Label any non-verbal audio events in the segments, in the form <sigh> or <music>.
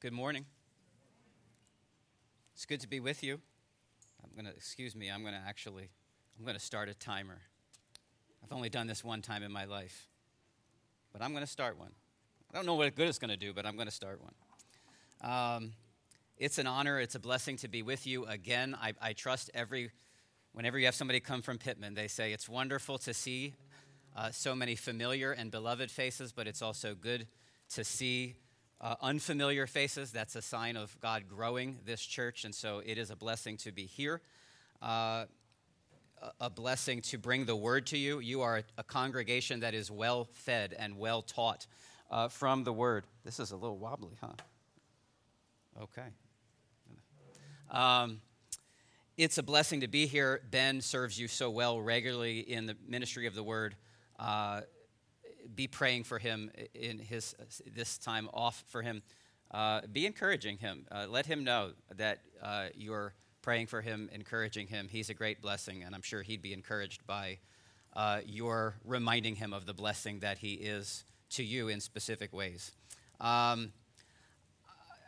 Good morning. It's good to be with you. I'm going to, excuse me, I'm going to actually, I'm going to start a timer. I've only done this one time in my life, but I'm going to start one. I don't know what good it's going to do, but I'm going to start one. Um, it's an honor, it's a blessing to be with you again. I, I trust every, whenever you have somebody come from Pitman, they say it's wonderful to see uh, so many familiar and beloved faces, but it's also good to see uh, unfamiliar faces. That's a sign of God growing this church, and so it is a blessing to be here. Uh, a blessing to bring the word to you. You are a, congregation that is well fed and well taught uh, from the word. This is a little wobbly, huh? Okay. Um, it's a blessing to be here. Ben serves you so well regularly in the ministry of the word. Be praying for him in his this time off for him. Uh, be encouraging him. Uh, let him know that uh, you're praying for him, encouraging him. He's a great blessing, and I'm sure he'd be encouraged by uh, your reminding him of the blessing that he is to you in specific ways. Um,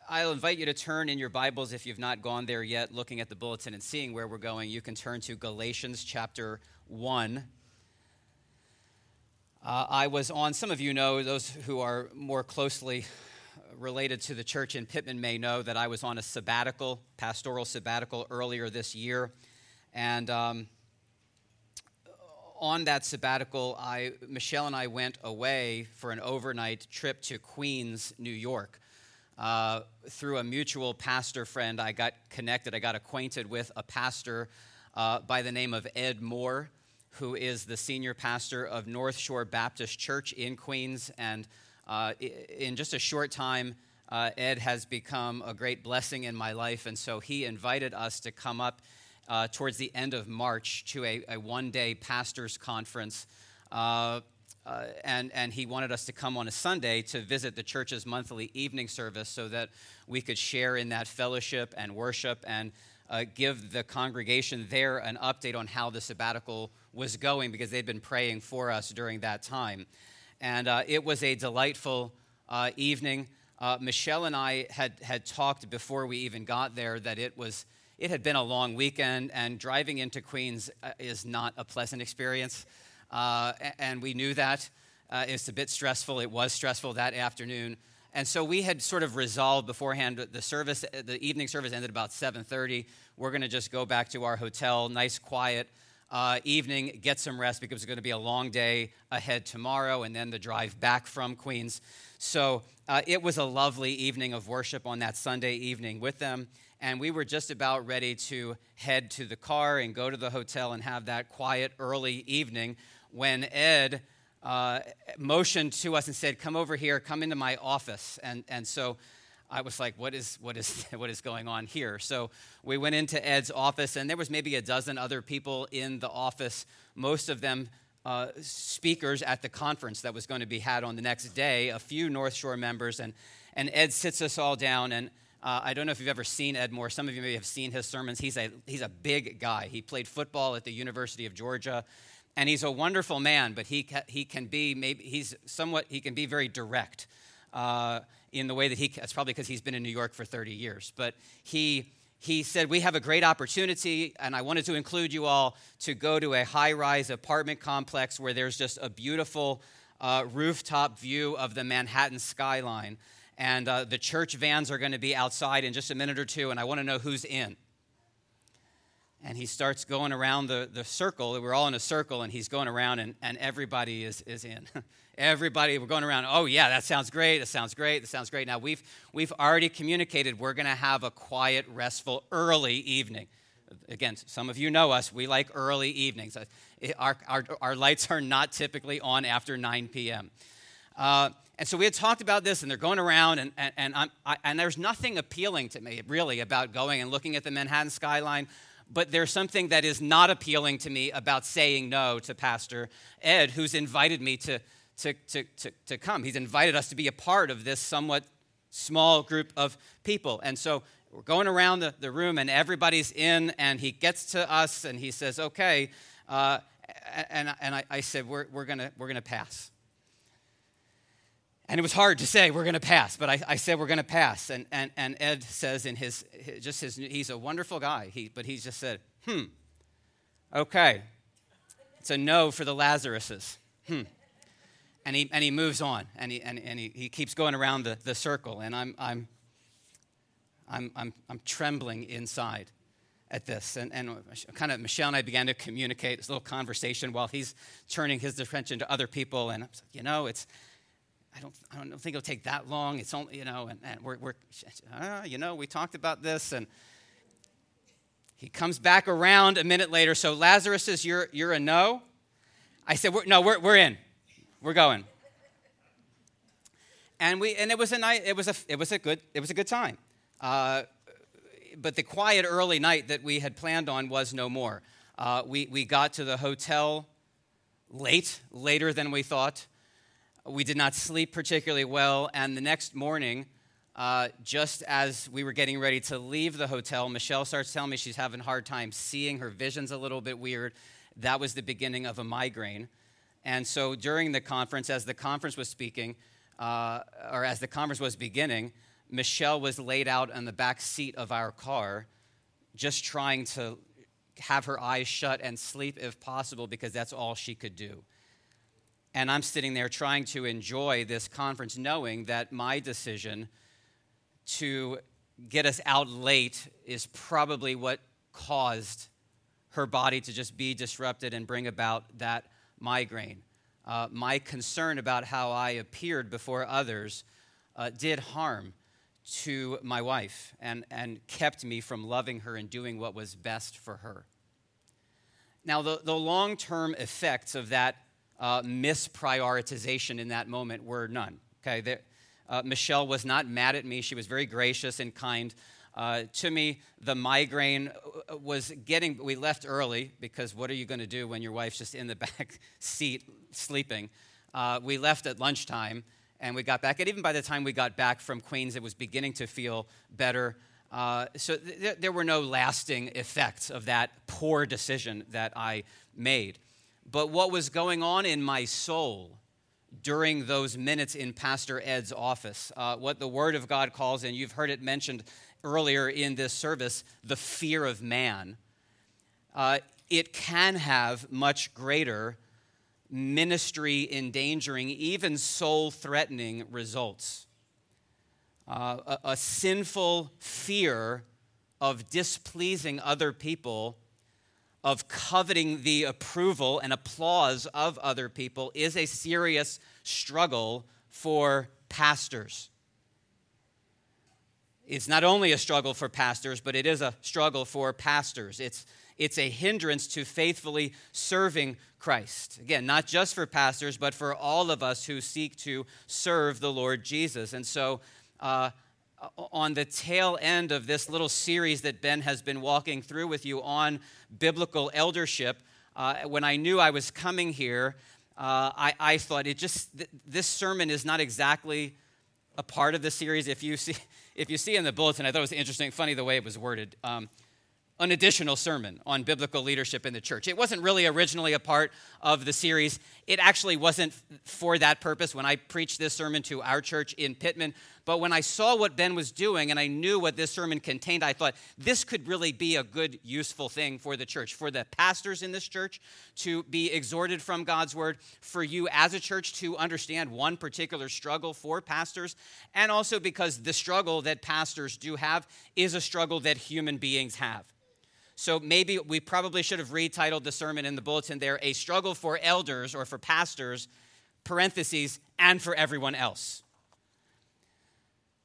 I'll invite you to turn in your Bibles if you've not gone there yet, looking at the bulletin and seeing where we're going. You can turn to Galatians chapter 1. Uh, I was on, some of you know, those who are more closely related to the church in Pitman may know that I was on a sabbatical, pastoral sabbatical earlier this year. And um, on that sabbatical, I, Michelle and I went away for an overnight trip to Queens, New York. Uh, through a mutual pastor friend, I got connected, I got acquainted with a pastor uh, by the name of Ed Moore who is the senior pastor of North Shore Baptist Church in Queens. And uh, in just a short time, uh, Ed has become a great blessing in my life. And so he invited us to come up uh, towards the end of March to a, a one day pastor's conference. Uh, uh, and, and he wanted us to come on a Sunday to visit the church's monthly evening service so that we could share in that fellowship and worship and uh, give the congregation there an update on how the sabbatical was going because they'd been praying for us during that time. And uh, it was a delightful uh, evening. Uh, Michelle and I had, had talked before we even got there that it was it had been a long weekend, and driving into Queens uh, is not a pleasant experience. Uh, and we knew that. It's a bit stressful. It was stressful that afternoon. And so we had sort of resolved beforehand the service, the evening service ended about 7:30. We're going to just go back to our hotel, nice, quiet uh, evening, get some rest because it's going to be a long day ahead tomorrow, and then the drive back from Queens. So uh, it was a lovely evening of worship on that Sunday evening with them. And we were just about ready to head to the car and go to the hotel and have that quiet early evening when Ed uh, motioned to us and said, Come over here, come into my office. And, and so I was like, what is, what, is, <laughs> what is going on here? So we went into Ed's office, and there was maybe a dozen other people in the office, most of them uh, speakers at the conference that was going to be had on the next day, a few North Shore members. And, and Ed sits us all down. And uh, I don't know if you've ever seen Ed Moore. Some of you may have seen his sermons. He's a, he's a big guy. He played football at the University of Georgia. And he's a wonderful man, but he, he can be maybe, he's somewhat, he can be very direct. Uh, in the way that he, that's probably because he's been in New York for 30 years, but he, he said, We have a great opportunity, and I wanted to include you all to go to a high rise apartment complex where there's just a beautiful uh, rooftop view of the Manhattan skyline. And uh, the church vans are going to be outside in just a minute or two, and I want to know who's in. And he starts going around the, the circle. We're all in a circle, and he's going around, and, and everybody is, is in. <laughs> Everybody, we're going around, oh, yeah, that sounds great, that sounds great, that sounds great. Now, we've, we've already communicated we're going to have a quiet, restful, early evening. Again, some of you know us, we like early evenings. Uh, our, our, our lights are not typically on after 9 p.m. Uh, and so we had talked about this, and they're going around, and, and, and, I, and there's nothing appealing to me, really, about going and looking at the Manhattan skyline but there's something that is not appealing to me about saying no to Pastor Ed, who's invited me to, to, to, to, to come. He's invited us to be a part of this somewhat small group of people. And so we're going around the, the room, and everybody's in, and he gets to us and he says, Okay. Uh, and and I, I said, We're, we're going we're gonna pass. And it was hard to say we're going to pass, but I, I said we're going to pass. And, and, and Ed says in his, just his, he's a wonderful guy, he, but he just said, hmm, okay. It's a no for the Lazaruses. Hmm. And he, and he moves on, and he, and, and he, he keeps going around the, the circle, and I'm, I'm, I'm, I'm, I'm trembling inside at this. And, and kind of Michelle and I began to communicate this little conversation while he's turning his attention to other people. And I was like, you know, it's, I don't, I don't think it'll take that long. It's only, you know, and, and we're, we're uh, you know, we talked about this. And he comes back around a minute later. So Lazarus says, you're, you're a no. I said, we're, no, we're, we're in. We're going. And, we, and it was a night, it was a, it was a good, it was a good time. Uh, but the quiet early night that we had planned on was no more. Uh, we, we got to the hotel late, later than we thought. We did not sleep particularly well, and the next morning, uh, just as we were getting ready to leave the hotel, Michelle starts telling me she's having a hard time seeing. Her vision's a little bit weird. That was the beginning of a migraine. And so during the conference, as the conference was speaking, uh, or as the conference was beginning, Michelle was laid out on the back seat of our car, just trying to have her eyes shut and sleep if possible because that's all she could do. And I'm sitting there trying to enjoy this conference, knowing that my decision to get us out late is probably what caused her body to just be disrupted and bring about that migraine. Uh, my concern about how I appeared before others uh, did harm to my wife and, and kept me from loving her and doing what was best for her. Now, the, the long term effects of that uh, misprioritization in that moment were none. Okay, there, uh, Michelle was not mad at me. She was very gracious and kind uh, to me. The migraine uh, was getting, we left early because what are you going to do when your wife's just in the <laughs> back seat sleeping? Uh, we left at lunchtime and we got back. And even by the time we got back from Queens, it was beginning to feel better. Uh, so th- there were no lasting effects of that poor decision that I made. But what was going on in my soul during those minutes in Pastor Ed's office, uh, what the Word of God calls, and you've heard it mentioned earlier in this service, the fear of man, uh, it can have much greater ministry endangering, even soul threatening results. Uh, a, a sinful fear of displeasing other people, of coveting the approval and applause of other people, is a serious struggle for pastors. It's not only a struggle for pastors, but it is a struggle for pastors. It's it's a hindrance to faithfully serving Christ. Again, not just for pastors, but for all of us who seek to serve the Lord Jesus. And so, uh, on the tail end of this little series that Ben has been walking through with you on biblical eldership, uh, when I knew I was coming here, uh, I, I, thought it just th- this sermon is not exactly a part of the series. If you see, if you see in the bulletin, I thought it was interesting, funny the way it was worded. Um, an additional sermon on biblical leadership in the church. It wasn't really originally a part of the series. It actually wasn't for that purpose when I preached this sermon to our church in Pitman. But when I saw what Ben was doing and I knew what this sermon contained, I thought this could really be a good, useful thing for the church, for the pastors in this church to be exhorted from God's word, for you as a church to understand one particular struggle for pastors, and also because the struggle that pastors do have is a struggle that human beings have. So maybe we probably should have retitled the sermon in the bulletin there, A Struggle for Elders or for Pastors, parentheses, and for everyone else.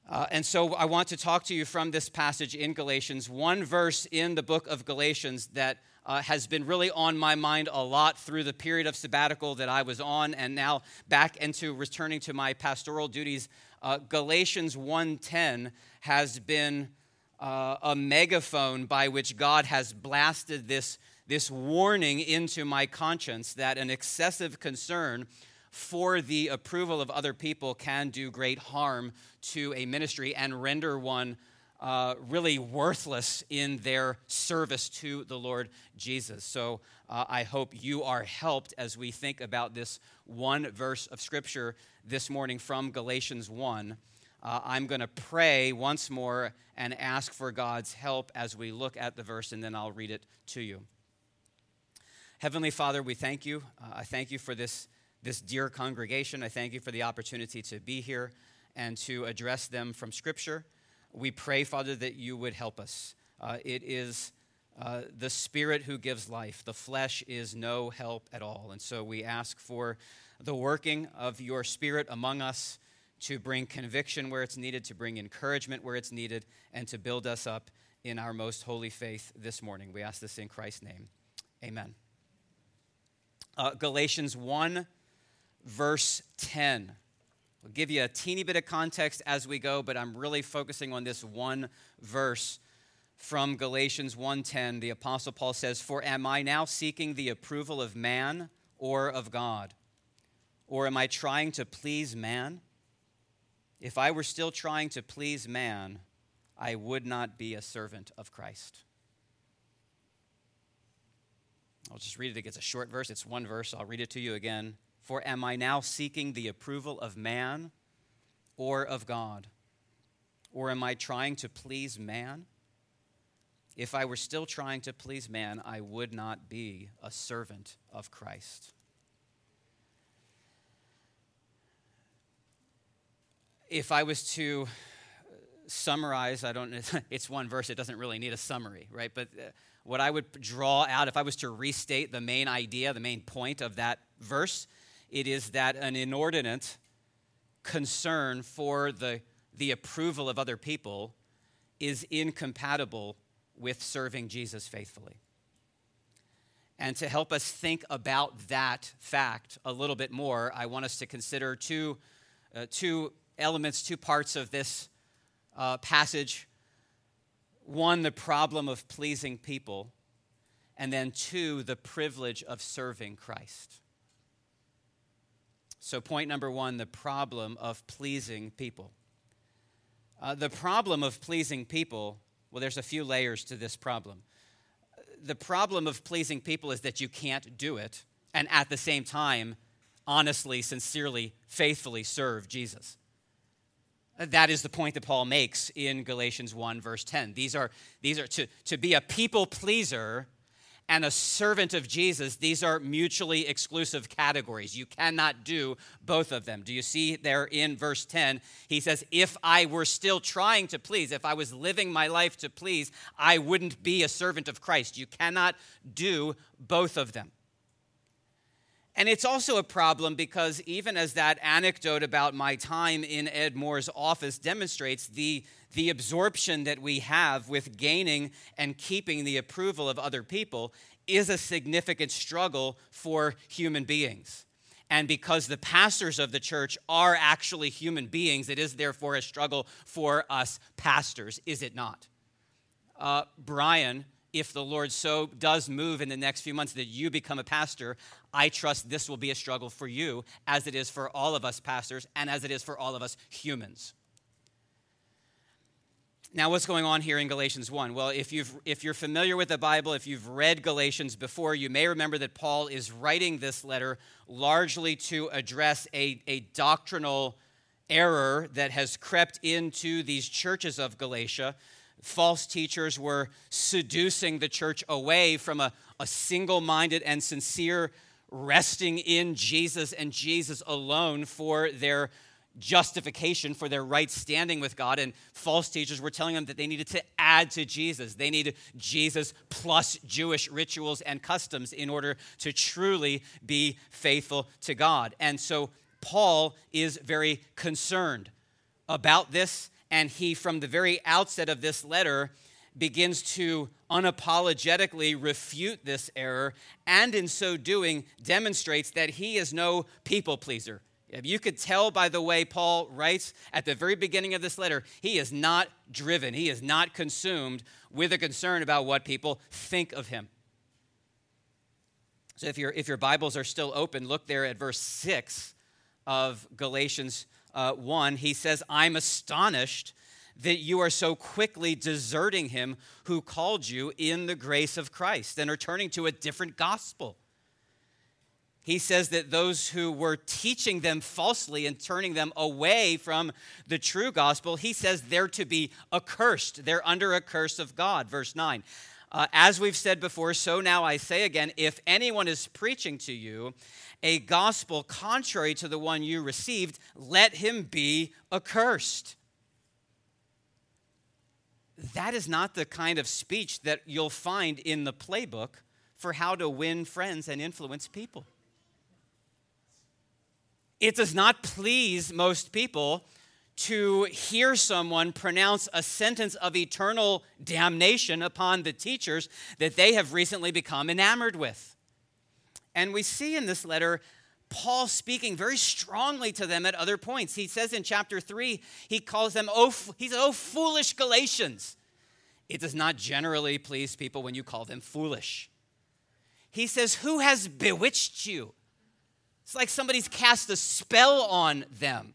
Uh, and so I want to talk to you from this passage in Galatians, one verse in the book of Galatians that uh, has been really on my mind a lot through the period of sabbatical that I was on and now back into returning to my pastoral duties. Uh, Galatians 1:10 has been uh, a megaphone by which God has blasted this, this warning into my conscience that an excessive concern for the approval of other people can do great harm to a ministry and render one uh, really worthless in their service to the Lord Jesus. So uh, I hope you are helped as we think about this one verse of Scripture this morning from Galatians 1. Uh, I'm going to pray once more and ask for God's help as we look at the verse, and then I'll read it to you. Heavenly Father, we thank you. Uh, I thank you for this, this dear congregation. I thank you for the opportunity to be here and to address them from Scripture. We pray, Father, that you would help us. Uh, it is uh, the Spirit who gives life, the flesh is no help at all. And so we ask for the working of your Spirit among us to bring conviction where it's needed, to bring encouragement where it's needed, and to build us up in our most holy faith this morning. We ask this in Christ's name. Amen. Uh, Galatians 1, verse 10. I'll give you a teeny bit of context as we go, but I'm really focusing on this one verse from Galatians 1:10. The apostle Paul says, "For am I now seeking the approval of man or of God? Or am I trying to please man? If I were still trying to please man, I would not be a servant of Christ." I'll just read it. It's a short verse. It's one verse. I'll read it to you again. For am I now seeking the approval of man or of God? Or am I trying to please man? If I were still trying to please man, I would not be a servant of Christ. If I was to summarize, I don't, <laughs> it's one verse, it doesn't really need a summary, right? But uh, what I would draw out, if I was to restate the main idea, the main point of that verse, it is that an inordinate concern for the, the approval of other people is incompatible with serving Jesus faithfully. And to help us think about that fact a little bit more, I want us to consider two, uh, two elements, two parts of this uh, passage. One, the problem of pleasing people, and then two, the privilege of serving Christ. So, point number one the problem of pleasing people. Uh, the problem of pleasing people, well, there's a few layers to this problem. The problem of pleasing people is that you can't do it and at the same time, honestly, sincerely, faithfully serve Jesus. That is the point that Paul makes in Galatians 1, verse 10. These are, these are to, to be a people pleaser and a servant of Jesus, these are mutually exclusive categories. You cannot do both of them. Do you see there in verse 10? He says, If I were still trying to please, if I was living my life to please, I wouldn't be a servant of Christ. You cannot do both of them. And it's also a problem because, even as that anecdote about my time in Ed Moore's office demonstrates, the, the absorption that we have with gaining and keeping the approval of other people is a significant struggle for human beings. And because the pastors of the church are actually human beings, it is therefore a struggle for us pastors, is it not? Uh, Brian if the Lord so does move in the next few months that you become a pastor, I trust this will be a struggle for you, as it is for all of us pastors and as it is for all of us humans. Now, what's going on here in Galatians 1? Well, if, you've, if you're familiar with the Bible, if you've read Galatians before, you may remember that Paul is writing this letter largely to address a, a doctrinal error that has crept into these churches of Galatia false teachers were seducing the church away from a, a single minded and sincere resting in Jesus and Jesus alone for their justification, for their right standing with God. And false teachers were telling them that they needed to add to Jesus. They needed Jesus plus Jewish rituals and customs in order to truly be faithful to God. And so Paul is very concerned about this and he, from the very outset of this letter, begins to unapologetically refute this error, and in so doing, demonstrates that he is no people pleaser. You could tell by the way Paul writes at the very beginning of this letter, he is not driven, he is not consumed with a concern about what people think of him. So if, your if your Bibles are still open, look there at verse 6 of Galatians uh, 1, he says, I'm astonished that you are so quickly deserting him who called you in the grace of Christ and are turning to a different gospel. He says that those who were teaching them falsely and turning them away from the true gospel, he says they're to be accursed. They're under a curse of God. Verse 9. Uh, as we've said before, so now I say again if anyone is preaching to you a gospel contrary to the one you received, let him be accursed. That is not the kind of speech that you'll find in the playbook for how to win friends and influence people. It does not please most people to hear someone pronounce a sentence of eternal damnation upon the teachers that they have recently become enamored with. And we see in this letter Paul speaking very strongly to them at other points. He says in chapter 3, he calls them, oh, he says, oh, foolish Galatians. It does not generally please people when you call them foolish. He says, Who has bewitched you? It's like somebody's cast a spell on them.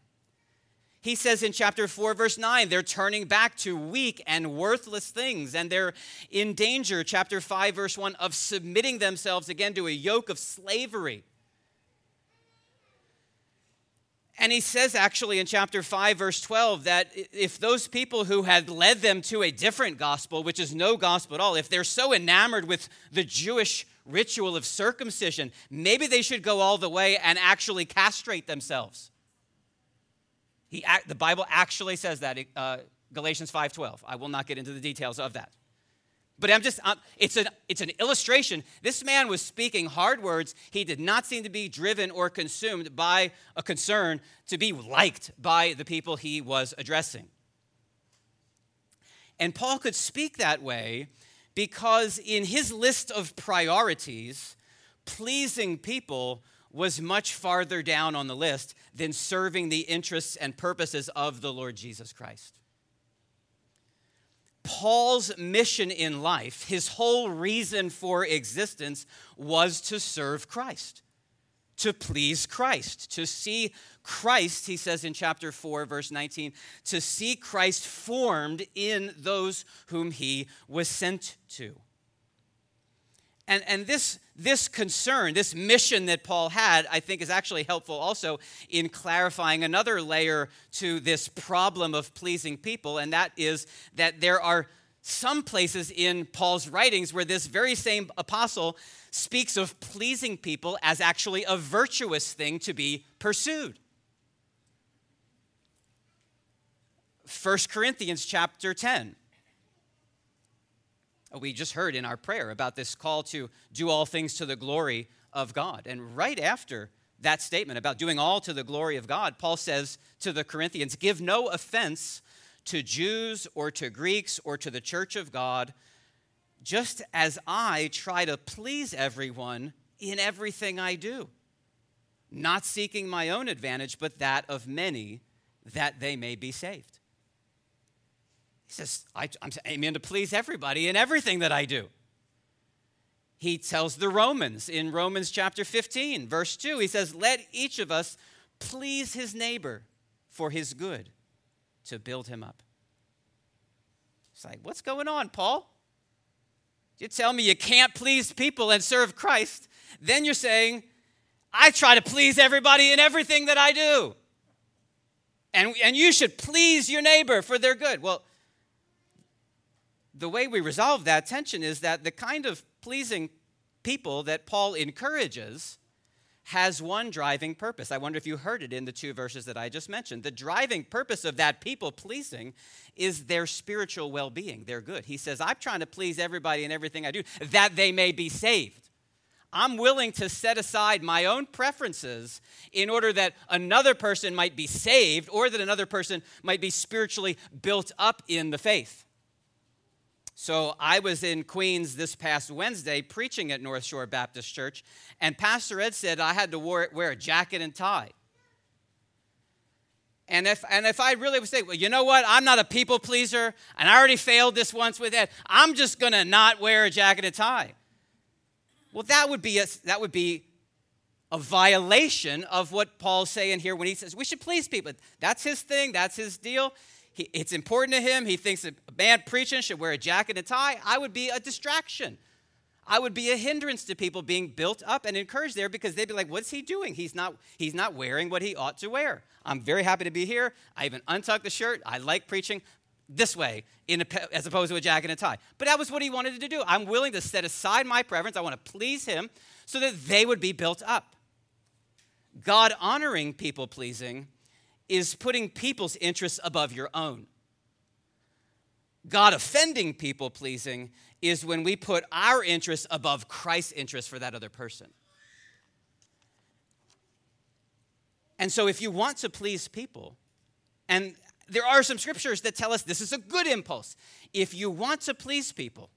He says in chapter 4, verse 9, they're turning back to weak and worthless things, and they're in danger, chapter 5, verse 1, of submitting themselves again to a yoke of slavery. And he says actually in chapter 5, verse 12, that if those people who had led them to a different gospel, which is no gospel at all, if they're so enamored with the Jewish ritual of circumcision, maybe they should go all the way and actually castrate themselves. He, the Bible actually says that, uh, Galatians 5.12. I will not get into the details of that. But I'm just, it's, an, it's an illustration. This man was speaking hard words. He did not seem to be driven or consumed by a concern to be liked by the people he was addressing. And Paul could speak that way because in his list of priorities, pleasing people was much farther down on the list than serving the interests and purposes of the Lord Jesus Christ. Paul's mission in life, his whole reason for existence, was to serve Christ, to please Christ, to see Christ, he says in chapter 4, verse 19, to see Christ formed in those whom he was sent to. And, and this, this concern, this mission that Paul had, I think is actually helpful also in clarifying another layer to this problem of pleasing people, and that is that there are some places in Paul's writings where this very same apostle speaks of pleasing people as actually a virtuous thing to be pursued. 1 Corinthians chapter 10 we just heard in our prayer about this call to do all things to the glory of God. And right after that statement about doing all to the glory of God, Paul says to the Corinthians, Give no offense to Jews or to Greeks or to the church of God, just as I try to please everyone in everything I do, not seeking my own advantage, but that of many, that they may be saved. He says, I, am aiming to please everybody in everything that I do. He tells the Romans in Romans chapter 15, verse 2, he says, Let each of us please his neighbor for his good to build him up. It's like, what's going on, Paul? You tell me you can't please people and serve Christ. Then you're saying, I try to please everybody in everything that I do. And, and you should please your neighbor for their good. Well, the way we resolve that tension is that the kind of pleasing people that Paul encourages has one driving purpose. I wonder if you heard it in the two verses that I just mentioned. The driving purpose of that people pleasing is their spiritual well being, their good. He says, I'm trying to please everybody in everything I do that they may be saved. I'm willing to set aside my own preferences in order that another person might be saved or that another person might be spiritually built up in the faith. So I was in Queens this past Wednesday preaching at North Shore Baptist Church, and Pastor Ed said I had to wear, wear a jacket and tie. And if, and if I really would say, well, you know what? I'm not a people pleaser, and I already failed this once with Ed. I'm just going to not wear a jacket and tie. Well, that would be a, that would be a violation of what Paul's saying here when he says we should please people. That's his thing. That's his deal it's important to him. He thinks a man preaching should wear a jacket and tie. I would be a distraction. I would be a hindrance to people being built up and encouraged there because they'd be like, what's he doing? He's not, he's not wearing what he ought to wear. I'm very happy to be here. I even untucked the shirt. I like preaching this way a, as opposed to a jacket and a tie. But that was what he wanted to do. I'm willing to set aside my preference. I want to please him so that they would be built up. God honoring people pleasing is putting people's interests above your own. God offending people pleasing is when we put our interests above Christ's interests for that other person. And so, if you want to please people, and there are some scriptures that tell us this is a good impulse. If you want to please people,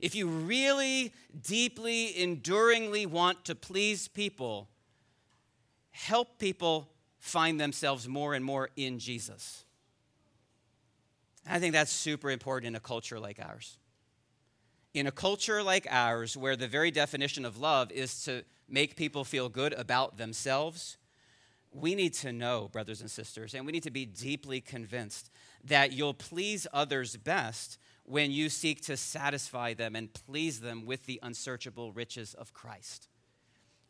if you really deeply, enduringly want to please people, help people find themselves more and more in Jesus. I think that's super important in a culture like ours. In a culture like ours, where the very definition of love is to make people feel good about themselves, we need to know, brothers and sisters, and we need to be deeply convinced that you'll please others best when you seek to satisfy them and please them with the unsearchable riches of Christ.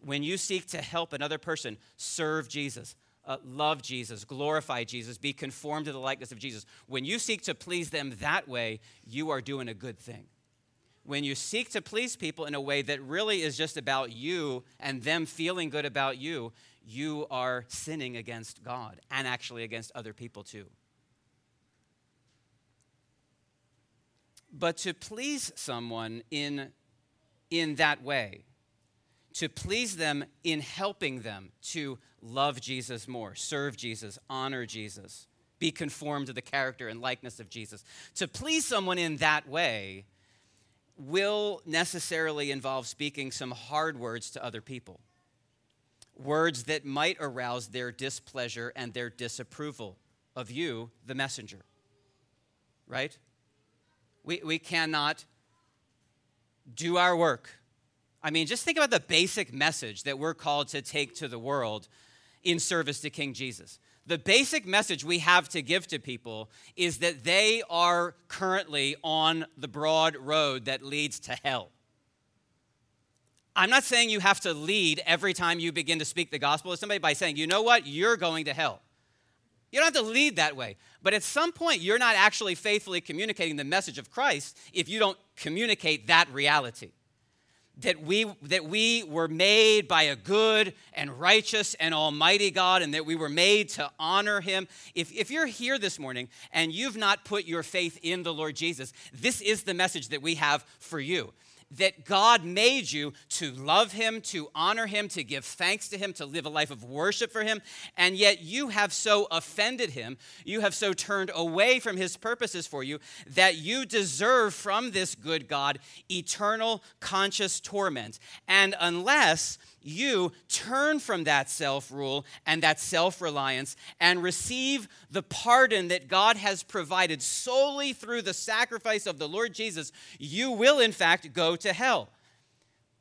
When you seek to help another person serve Jesus, uh, love Jesus, glorify Jesus, be conformed to the likeness of Jesus, when you seek to please them that way, you are doing a good thing. When you seek to please people in a way that really is just about you and them feeling good about you, you are sinning against God and actually against other people too. But to please someone in, in that way, to please them in helping them to love Jesus more, serve Jesus, honor Jesus, be conformed to the character and likeness of Jesus, to please someone in that way will necessarily involve speaking some hard words to other people words that might arouse their displeasure and their disapproval of you, the messenger. Right? We, we cannot do our work. I mean, just think about the basic message that we're called to take to the world in service to King Jesus. The basic message we have to give to people is that they are currently on the broad road that leads to hell. I'm not saying you have to lead every time you begin to speak the gospel to somebody by saying, you know what, you're going to hell. You don't have to lead that way. But at some point, you're not actually faithfully communicating the message of Christ if you don't communicate that reality. That we, that we were made by a good and righteous and almighty God, and that we were made to honor Him. If, if you're here this morning and you've not put your faith in the Lord Jesus, this is the message that we have for you that God made you to love Him, to honor Him, to give thanks to Him, to live a life of worship for Him, and yet you have so offended Him, you have so turned away from His purposes for you, that you deserve from this good God eternal conscious torment. And unless you turn from that self rule and that self reliance and receive the pardon that God has provided solely through the sacrifice of the Lord Jesus, you will, in fact, go to hell.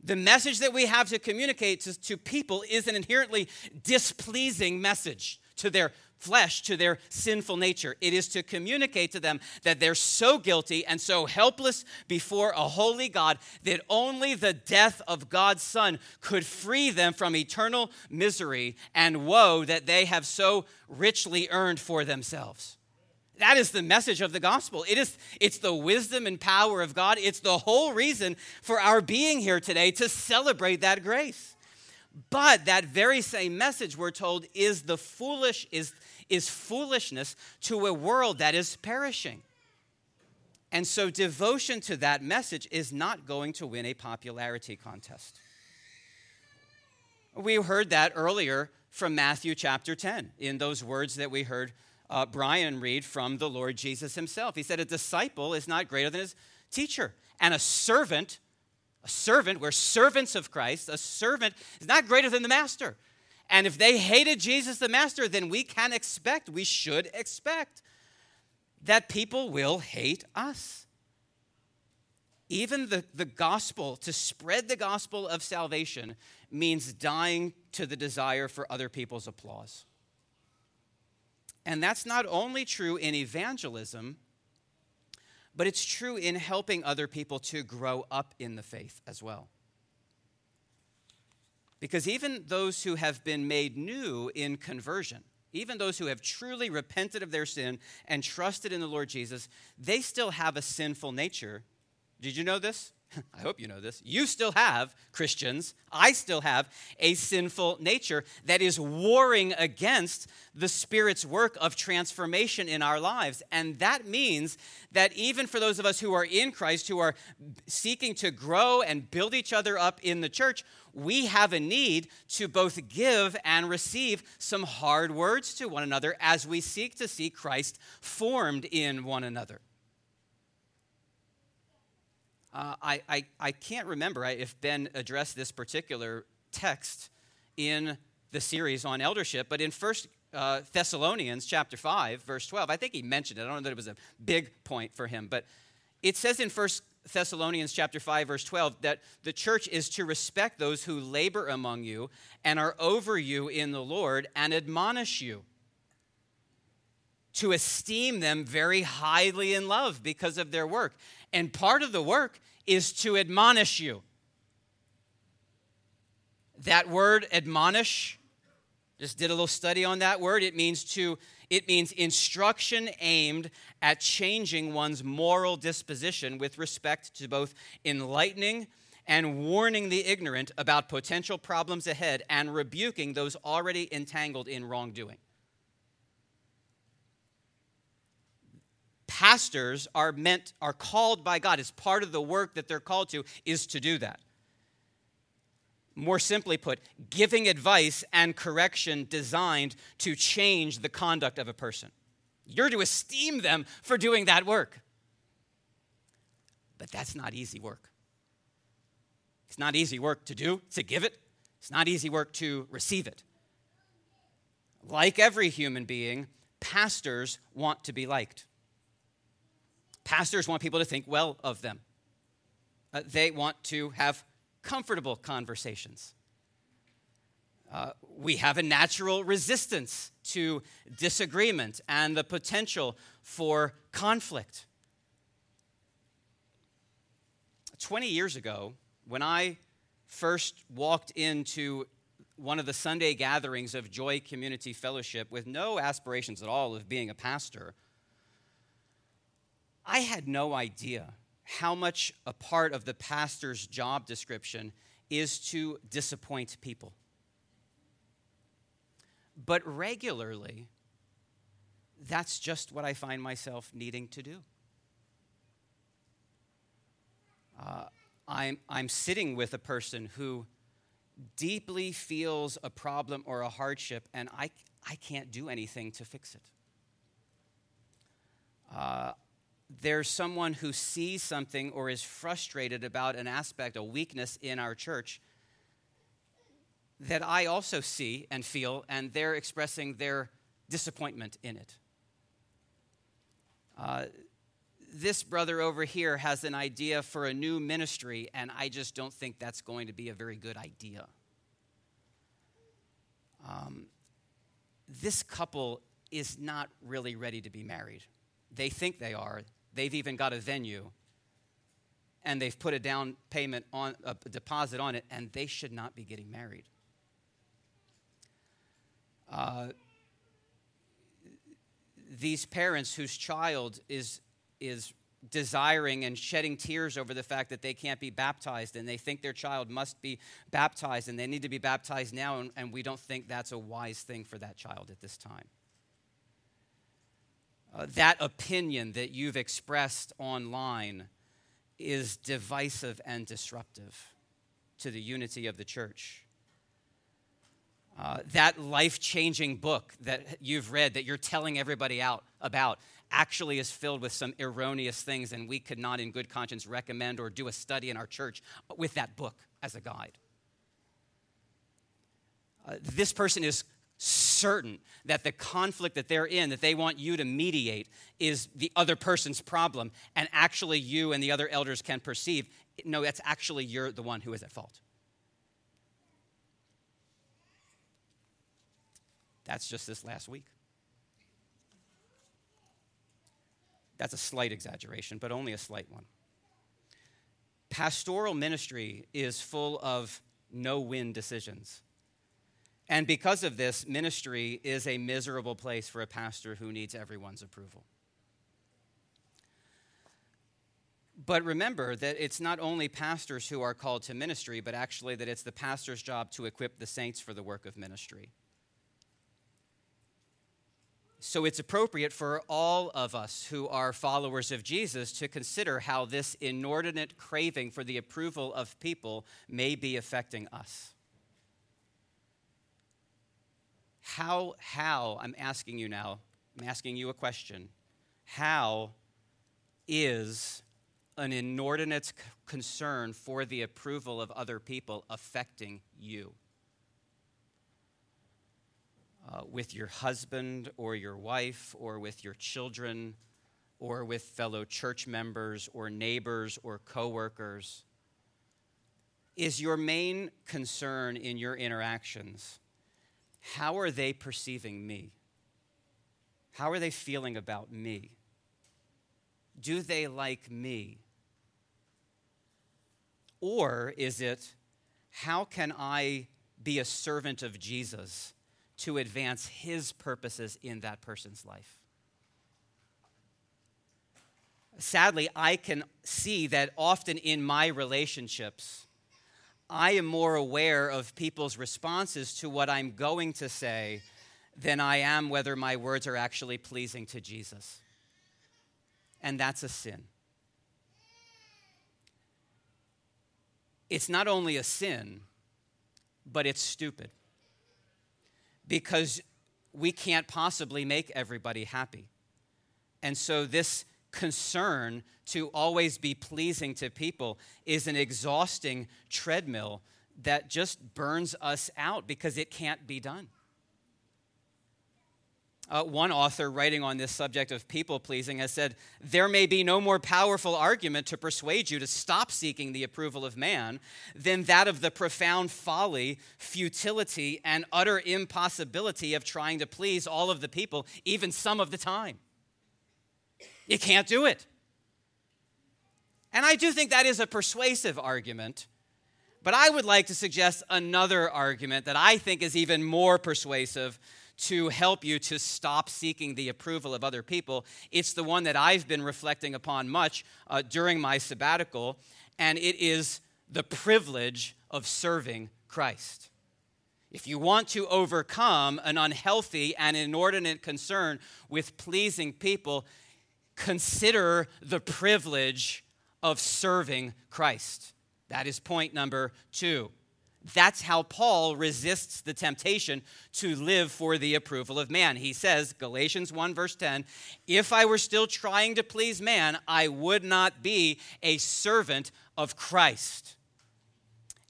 The message that we have to communicate to, to people is an inherently displeasing message to their flesh to their sinful nature. It is to communicate to them that they're so guilty and so helpless before a holy God that only the death of God's Son could free them from eternal misery and woe that they have so richly earned for themselves. That is the message of the gospel. It is it's the wisdom and power of God. It's the whole reason for our being here today to celebrate that grace. But that very same message, we're told, is the foolish, is, is foolishness to a world that is perishing. And so devotion to that message is not going to win a popularity contest. We heard that earlier from Matthew chapter 10 in those words that we heard uh, Brian read from the Lord Jesus himself. He said, A disciple is not greater than his teacher, and a servant a servant, we're servants of Christ. A servant is not greater than the master. And if they hated Jesus the master, then we can expect, we should expect, that people will hate us. Even the, the gospel, to spread the gospel of salvation, means dying to the desire for other people's applause. And that's not only true in evangelism, but it's true in helping other people to grow up in the faith as well. Because even those who have been made new in conversion, even those who have truly repented of their sin and trusted in the Lord Jesus, they still have a sinful nature. Did you know this? <laughs> I hope you know this. You still have, Christians, I still have a sinful nature that is warring against the Spirit's work of transformation in our lives. And that means that even for those of us who are in Christ, who are seeking to grow and build each other up in the church, we have a need to both give and receive some hard words to one another as we seek to see Christ formed in one another. Uh, I, I, I can't remember if Ben addressed this particular text in the series on eldership, but in First uh, Thessalonians chapter 5, verse 12, I think he mentioned it. I don't know that it was a big point for him, but it says in First Thessalonians chapter 5 verse 12 that the church is to respect those who labor among you and are over you in the Lord and admonish you to esteem them very highly in love because of their work. And part of the work is to admonish you. That word admonish just did a little study on that word. It means to it means instruction aimed at changing one's moral disposition with respect to both enlightening and warning the ignorant about potential problems ahead and rebuking those already entangled in wrongdoing. Pastors are meant are called by God as part of the work that they're called to is to do that. More simply put, giving advice and correction designed to change the conduct of a person. You're to esteem them for doing that work. But that's not easy work. It's not easy work to do, to give it. It's not easy work to receive it. Like every human being, pastors want to be liked. Pastors want people to think well of them. Uh, they want to have comfortable conversations. Uh, we have a natural resistance to disagreement and the potential for conflict. 20 years ago, when I first walked into one of the Sunday gatherings of Joy Community Fellowship with no aspirations at all of being a pastor, I had no idea how much a part of the pastor's job description is to disappoint people. But regularly, that's just what I find myself needing to do. Uh, I'm, I'm sitting with a person who deeply feels a problem or a hardship, and I, I can't do anything to fix it. Uh, there's someone who sees something or is frustrated about an aspect, a weakness in our church that I also see and feel, and they're expressing their disappointment in it. Uh, this brother over here has an idea for a new ministry, and I just don't think that's going to be a very good idea. Um, this couple is not really ready to be married. They think they are, They've even got a venue and they've put a down payment on a deposit on it, and they should not be getting married. Uh, these parents whose child is is desiring and shedding tears over the fact that they can't be baptized and they think their child must be baptized and they need to be baptized now and, and we don't think that's a wise thing for that child at this time uh, that opinion that you've expressed online is divisive and disruptive to the unity of the church. Uh, that life changing book that you've read, that you're telling everybody out about, actually is filled with some erroneous things, and we could not, in good conscience, recommend or do a study in our church with that book as a guide. Uh, this person is certain that the conflict that they're in, that they want you to mediate, is the other person's problem, and actually you and the other elders can perceive, no, that's actually you're the one who is at fault. That's just this last week. That's a slight exaggeration, but only a slight one. Pastoral ministry is full of no win decisions. And because of this, ministry is a miserable place for a pastor who needs everyone's approval. But remember that it's not only pastors who are called to ministry, but actually that it's the pastor's job to equip the saints for the work of ministry. So it's appropriate for all of us who are followers of Jesus to consider how this inordinate craving for the approval of people may be affecting us. How, how, I'm asking you now, I'm asking you a question. How is an inordinate concern for the approval of other people affecting you? Uh, with your husband or your wife or with your children or with fellow church members or neighbors or coworkers? Is your main concern in your interactions how are they perceiving me? How are they feeling about me? Do they like me? Or is it, how can I be a servant of Jesus to advance his purposes in that person's life? Sadly, I can see that often in my relationships, I am more aware of people's responses to what I'm going to say than I am whether my words are actually pleasing to Jesus. And that's a sin. It's not only a sin, but it's stupid. Because we can't possibly make everybody happy. And so, this concern to always be pleasing to people is an exhausting treadmill that just burns us out because it can't be done. Uh, one author writing on this subject of people pleasing has said, There may be no more powerful argument to persuade you to stop seeking the approval of man than that of the profound folly, futility, and utter impossibility of trying to please all of the people, even some of the time. You can't do it. And I do think that is a persuasive argument. But I would like to suggest another argument that I think is even more persuasive to help you to stop seeking the approval of other people. It's the one that I've been reflecting upon much uh, during my sabbatical, and it is the privilege of serving Christ. If you want to overcome an unhealthy and inordinate concern with pleasing people, consider the privilege of serving Christ. That is point number two. That's how Paul resists the temptation to live for the approval of man. He says, Galatians 1, verse 10, if I were still trying to please man, I would not be a servant of Christ.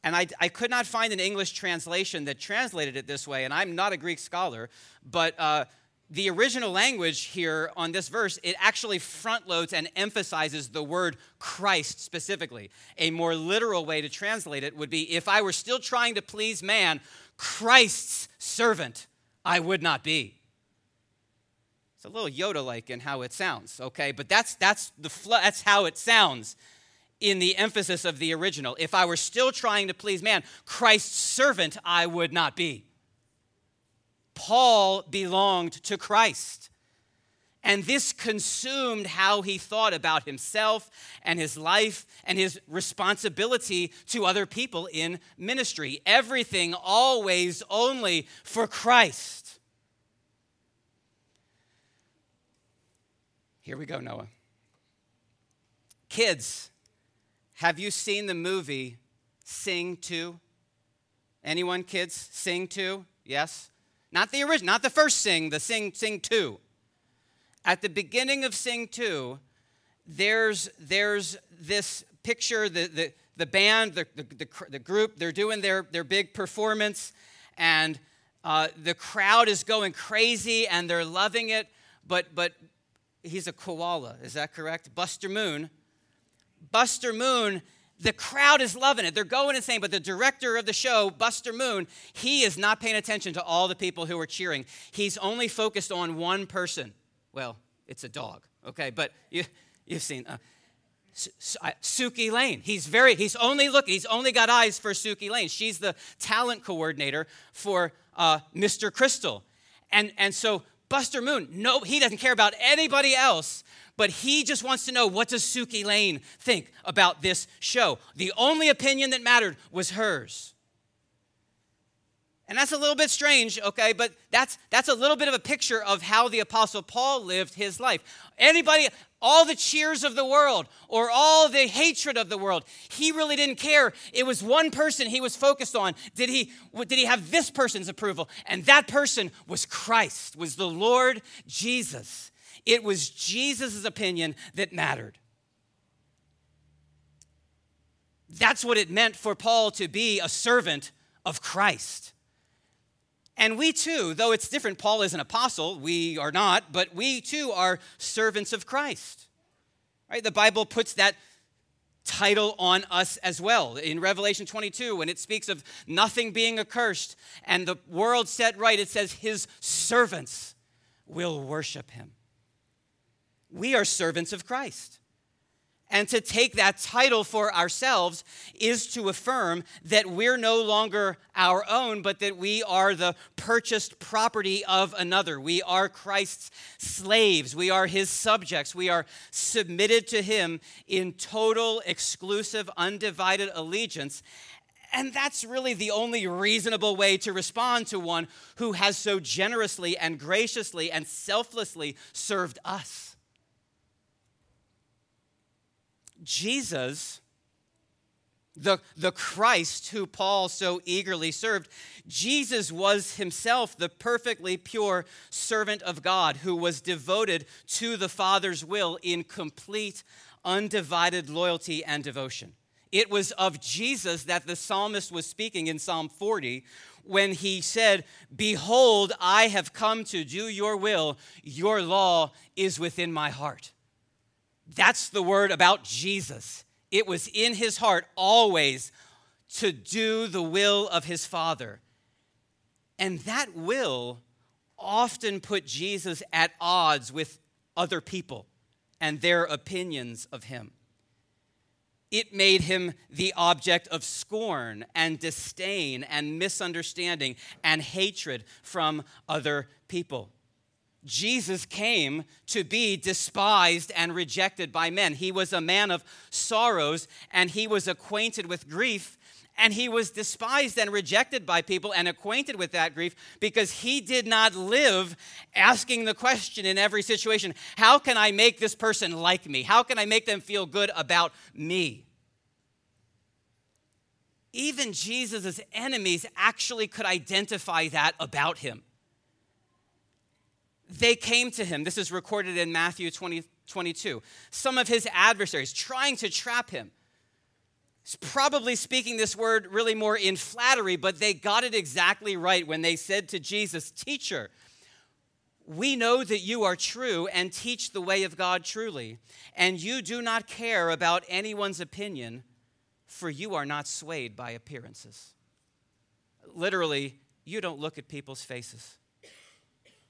And I, I could not find an English translation that translated it this way, and I'm not a Greek scholar, but uh, the original language here on this verse, it actually front loads and emphasizes the word Christ specifically. A more literal way to translate it would be if I were still trying to please man, Christ's servant I would not be. It's a little Yoda like in how it sounds, okay? But that's, that's, the fl- that's how it sounds in the emphasis of the original. If I were still trying to please man, Christ's servant I would not be. Paul belonged to Christ. And this consumed how he thought about himself and his life and his responsibility to other people in ministry. Everything always only for Christ. Here we go, Noah. Kids, have you seen the movie Sing 2? Anyone, kids? Sing 2? Yes? Not the original, not the first Sing, the Sing, Sing 2. At the beginning of Sing 2, there's, there's this picture, the, the, the band, the, the, the group, they're doing their, their big performance, and uh, the crowd is going crazy and they're loving it, but, but he's a koala, is that correct? Buster Moon. Buster Moon the crowd is loving it. They're going insane. But the director of the show, Buster Moon, he is not paying attention to all the people who are cheering. He's only focused on one person. Well, It's a dog, okay? But you, you've seen uh, Suki Lane. He's very, he's only looking, he's only got eyes for Suki Lane. She's the talent coordinator for uh, Mr. Crystal. And, and so Buster Moon, no, he doesn't care about anybody else, but he just wants to know what does Suki Lane think about this show. The only opinion that mattered was hers. And that's a little bit strange, okay, but that's that's a little bit of a picture of how the apostle Paul lived his life. Anybody all the cheers of the world or all the hatred of the world. He really didn't care. It was one person he was focused on. Did he, did he have this person's approval? And that person was Christ, was the Lord Jesus. It was Jesus' opinion that mattered. That's what it meant for Paul to be a servant of Christ. And we too, though it's different, Paul is an apostle, we are not, but we too are servants of Christ. Right? The Bible puts that title on us as well. In Revelation 22, when it speaks of nothing being accursed and the world set right, it says, His servants will worship Him. We are servants of Christ. And to take that title for ourselves is to affirm that we're no longer our own, but that we are the purchased property of another. We are Christ's slaves. We are his subjects. We are submitted to him in total, exclusive, undivided allegiance. And that's really the only reasonable way to respond to one who has so generously and graciously and selflessly served us. Jesus, the, the Christ who Paul so eagerly served, Jesus was himself the perfectly pure servant of God who was devoted to the Father's will in complete, undivided loyalty and devotion. It was of Jesus that the psalmist was speaking in Psalm 40 when he said, Behold, I have come to do your will, your law is within my heart. That's the word about Jesus. It was in his heart always to do the will of his Father. And that will often put Jesus at odds with other people and their opinions of him. It made him the object of scorn and disdain and misunderstanding and hatred from other people. Jesus came to be despised and rejected by men. He was a man of sorrows and he was acquainted with grief and he was despised and rejected by people and acquainted with that grief because he did not live asking the question in every situation how can I make this person like me? How can I make them feel good about me? Even Jesus' enemies actually could identify that about him they came to him. This is recorded in Matthew 20, 22. Some of his adversaries trying to trap him. He's probably speaking this word really more in flattery, but they got it exactly right when they said to Jesus, Teacher, we know that you are true and teach the way of God truly, and you do not care about anyone's opinion, for you are not swayed by appearances. Literally, you don't look at people's faces.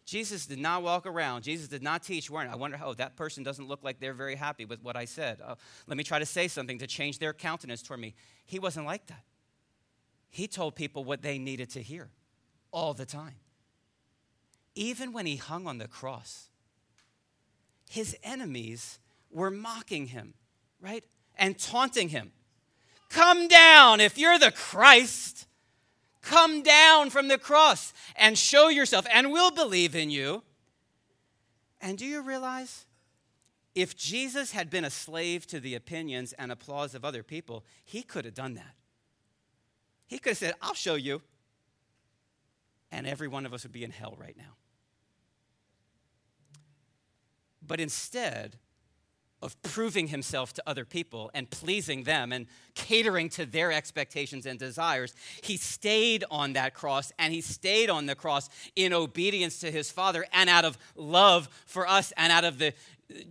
Jesus did not walk around. Jesus did not teach. Weren't I wonder oh, that person doesn't look like they're very happy with what I said. Oh, let me try to say something to change their countenance toward me. He wasn't like that. He told people what they needed to hear all the time. Even when he hung on the cross, his enemies were mocking him, right? And taunting him. Come down if you're the Christ. Come down from the cross and show yourself, and we'll believe in you. And do you realize? If Jesus had been a slave to the opinions and applause of other people, he could have done that. He could have said, I'll show you. And every one of us would be in hell right now. But instead, of proving himself to other people and pleasing them and catering to their expectations and desires. He stayed on that cross and he stayed on the cross in obedience to his Father and out of love for us and out of the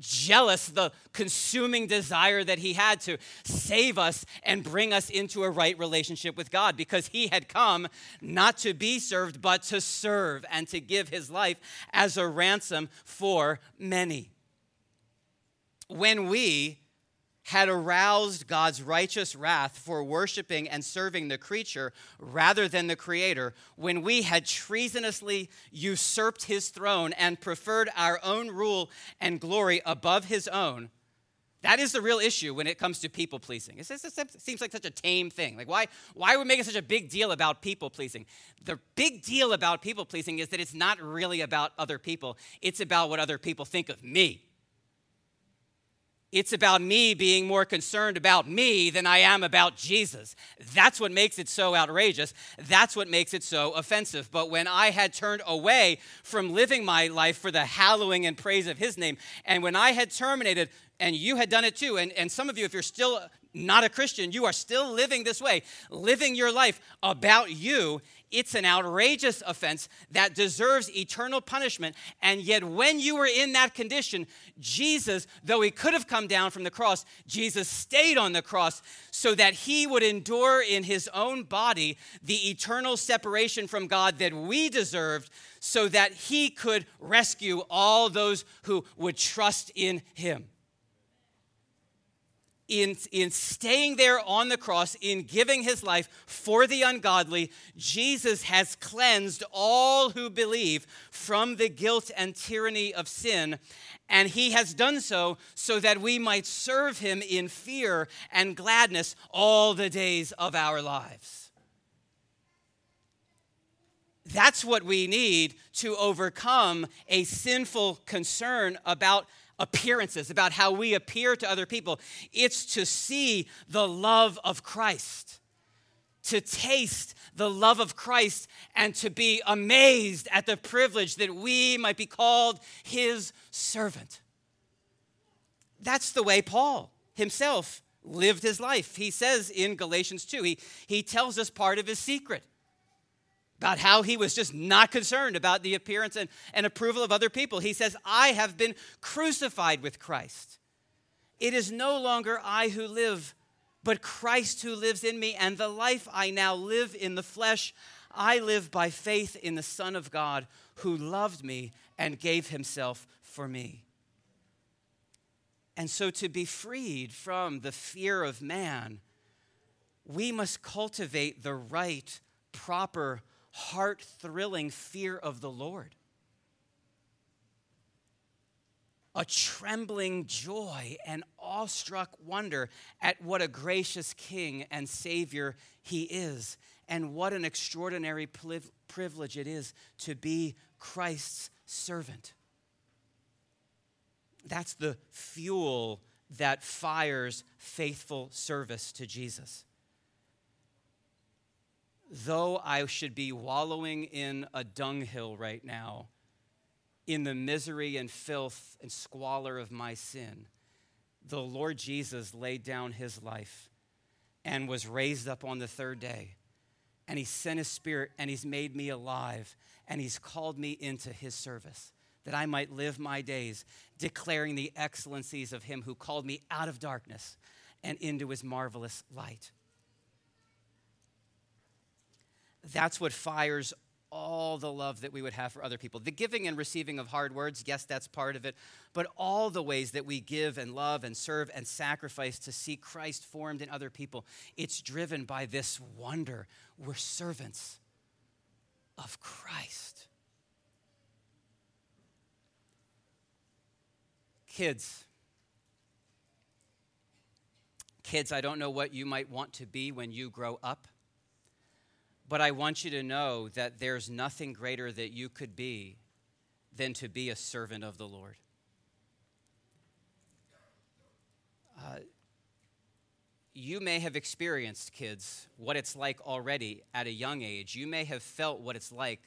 jealous, the consuming desire that he had to save us and bring us into a right relationship with God because he had come not to be served, but to serve and to give his life as a ransom for many. When we had aroused God's righteous wrath for worshiping and serving the creature rather than the creator, when we had treasonously usurped his throne and preferred our own rule and glory above his own, that is the real issue when it comes to people pleasing. It seems like such a tame thing. Like, why, why are we making such a big deal about people pleasing? The big deal about people pleasing is that it's not really about other people, it's about what other people think of me. It's about me being more concerned about me than I am about Jesus. That's what makes it so outrageous. That's what makes it so offensive. But when I had turned away from living my life for the hallowing and praise of his name, and when I had terminated, and you had done it too, and, and some of you, if you're still not a Christian, you are still living this way, living your life about you, it's an outrageous offense that deserves eternal punishment. And yet, when you were in that condition, Jesus, though he could have come down from the cross, Jesus stayed on the cross so that he would endure in his own body the eternal separation from God that we deserved, so that he could rescue all those who would trust in him in, in staying there on the cross, in giving his life for the ungodly, Jesus has cleansed all who believe from the guilt and tyranny of sin. And he has done so so that we might serve him in fear and gladness all the days of our lives. That's what we need to overcome a sinful concern about appearances, about how we appear to other people. It's to see the love of Christ, to taste the love of Christ, and to be amazed at the privilege that we might be called his servant. That's the way Paul himself lived his life. He says in Galatians 2, he, he tells us part of his secret about how he was just not concerned about the appearance and, and approval of other people. He says, I have been crucified with Christ. It is no longer I who live, but Christ who lives in me. And the life I now live in the flesh, I live by faith in the Son of God who loved me and gave himself for me. And so, to be freed from the fear of man, we must cultivate the right, proper, heart thrilling fear of the Lord. A trembling joy and awestruck wonder at what a gracious King and Savior He is, and what an extraordinary privilege it is to be Christ's servant. That's the fuel that fires faithful service to Jesus though I should be wallowing in a dunghill right now, in the misery and filth and squalor of my sin, the Lord Jesus laid down his life and was raised up on the third day. And he sent his spirit and he's made me alive and he's called me into his service that I might live my days declaring the excellencies of him who called me out of darkness and into his marvelous light. That's what fires all the love that we would have for other people. The giving and receiving of hard words, yes, that's part of it, but all the ways that we give and love and serve and sacrifice to see Christ formed in other people, it's driven by this wonder. We're servants of Christ. Kids, kids, I don't know what you might want to be when you grow up. But I want you to know that there's nothing greater that you could be than to be a servant of the Lord. Uh, you may have experienced, kids, what it's like already at a young age. You may have felt what it's like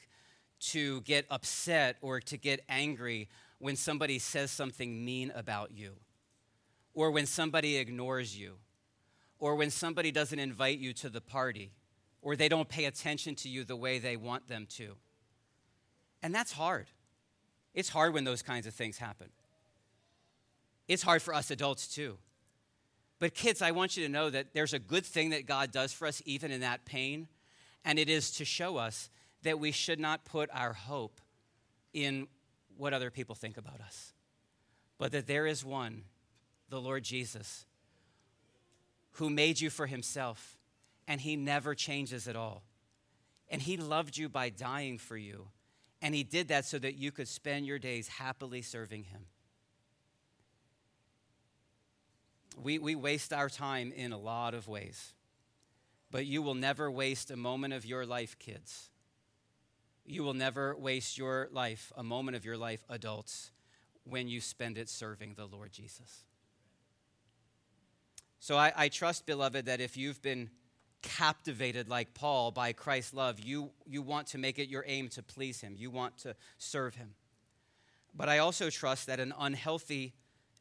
to get upset or to get angry when somebody says something mean about you, or when somebody ignores you, or when somebody doesn't invite you to the party or they don't pay attention to you the way they want them to. And that's hard. It's hard when those kinds of things happen. It's hard for us adults too. But kids, I want you to know that there's a good thing that God does for us even in that pain, and it is to show us that we should not put our hope in what other people think about us, but that there is one the Lord Jesus, who made you for himself, and he never changes at all. And he loved you by dying for you, and he did that so that you could spend your days happily serving him. We, we waste our time in a lot of ways, but you will never waste a moment of your life, kids. You will never waste your life, a moment of your life, adults, when you spend it serving the Lord Jesus. So I, I, trust, beloved, that if you've been captivated like Paul by Christ's love, you, you want to make it your aim to please him. You want to serve him. But I also trust that an unhealthy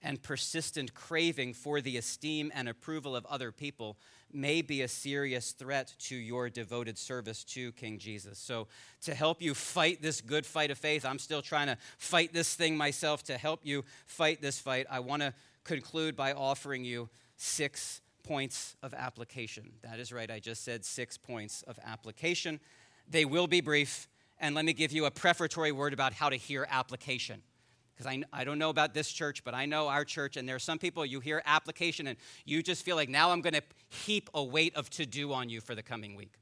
and persistent craving for the esteem and approval of other people may be a serious threat to your devoted service to King Jesus. So, to help you fight this good fight of faith, I'm still trying to fight this thing myself. To help you fight this fight, I want to conclude by offering you six points of application. That is right, I just said six points of application. They will be brief, and let me give you a prefatory word about how to hear application. Because I, I don't know about this church, but I know our church, and there are some people you hear application and you just feel like now I'm going to heap a weight of to do on you for the coming week.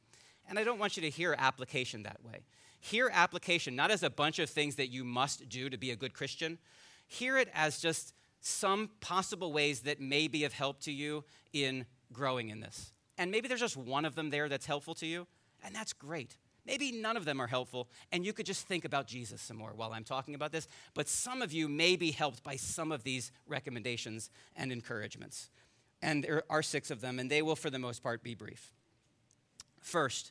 And I don't want you to hear application that way. Hear application not as a bunch of things that you must do to be a good Christian, hear it as just some possible ways that may be of help to you in growing in this. And maybe there's just one of them there that's helpful to you, and that's great. Maybe none of them are helpful, and you could just think about Jesus some more while I'm talking about this. But some of you may be helped by some of these recommendations and encouragements. And there are six of them, and they will, for the most part, be brief. First,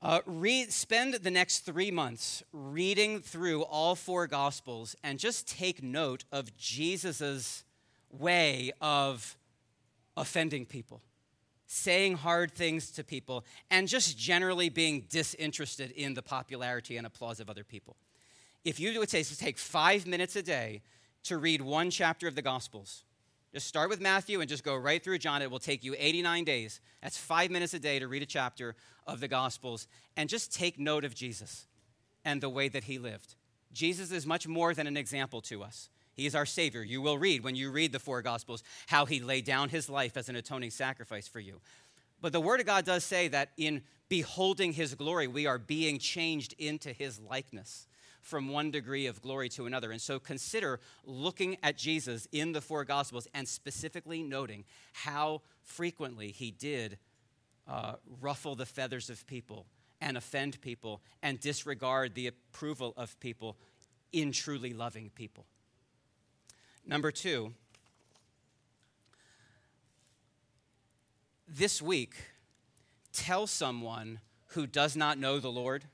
uh, read, spend the next three months reading through all four Gospels and just take note of Jesus' way of offending people, saying hard things to people, and just generally being disinterested in the popularity and applause of other people. If you would say, so take five minutes a day to read one chapter of the Gospels, just start with Matthew and just go right through John. It will take you 89 days. That's five minutes a day to read a chapter of the Gospels and just take note of Jesus and the way that he lived. Jesus is much more than an example to us. He is our Savior. You will read, when you read the four Gospels, how he laid down his life as an atoning sacrifice for you. But the Word of God does say that in beholding his glory, we are being changed into his likeness from one degree of glory to another. And so consider looking at Jesus in the four Gospels and specifically noting how frequently he did uh, ruffle the feathers of people and offend people and disregard the approval of people in truly loving people. Number two, this week, tell someone who does not know the Lord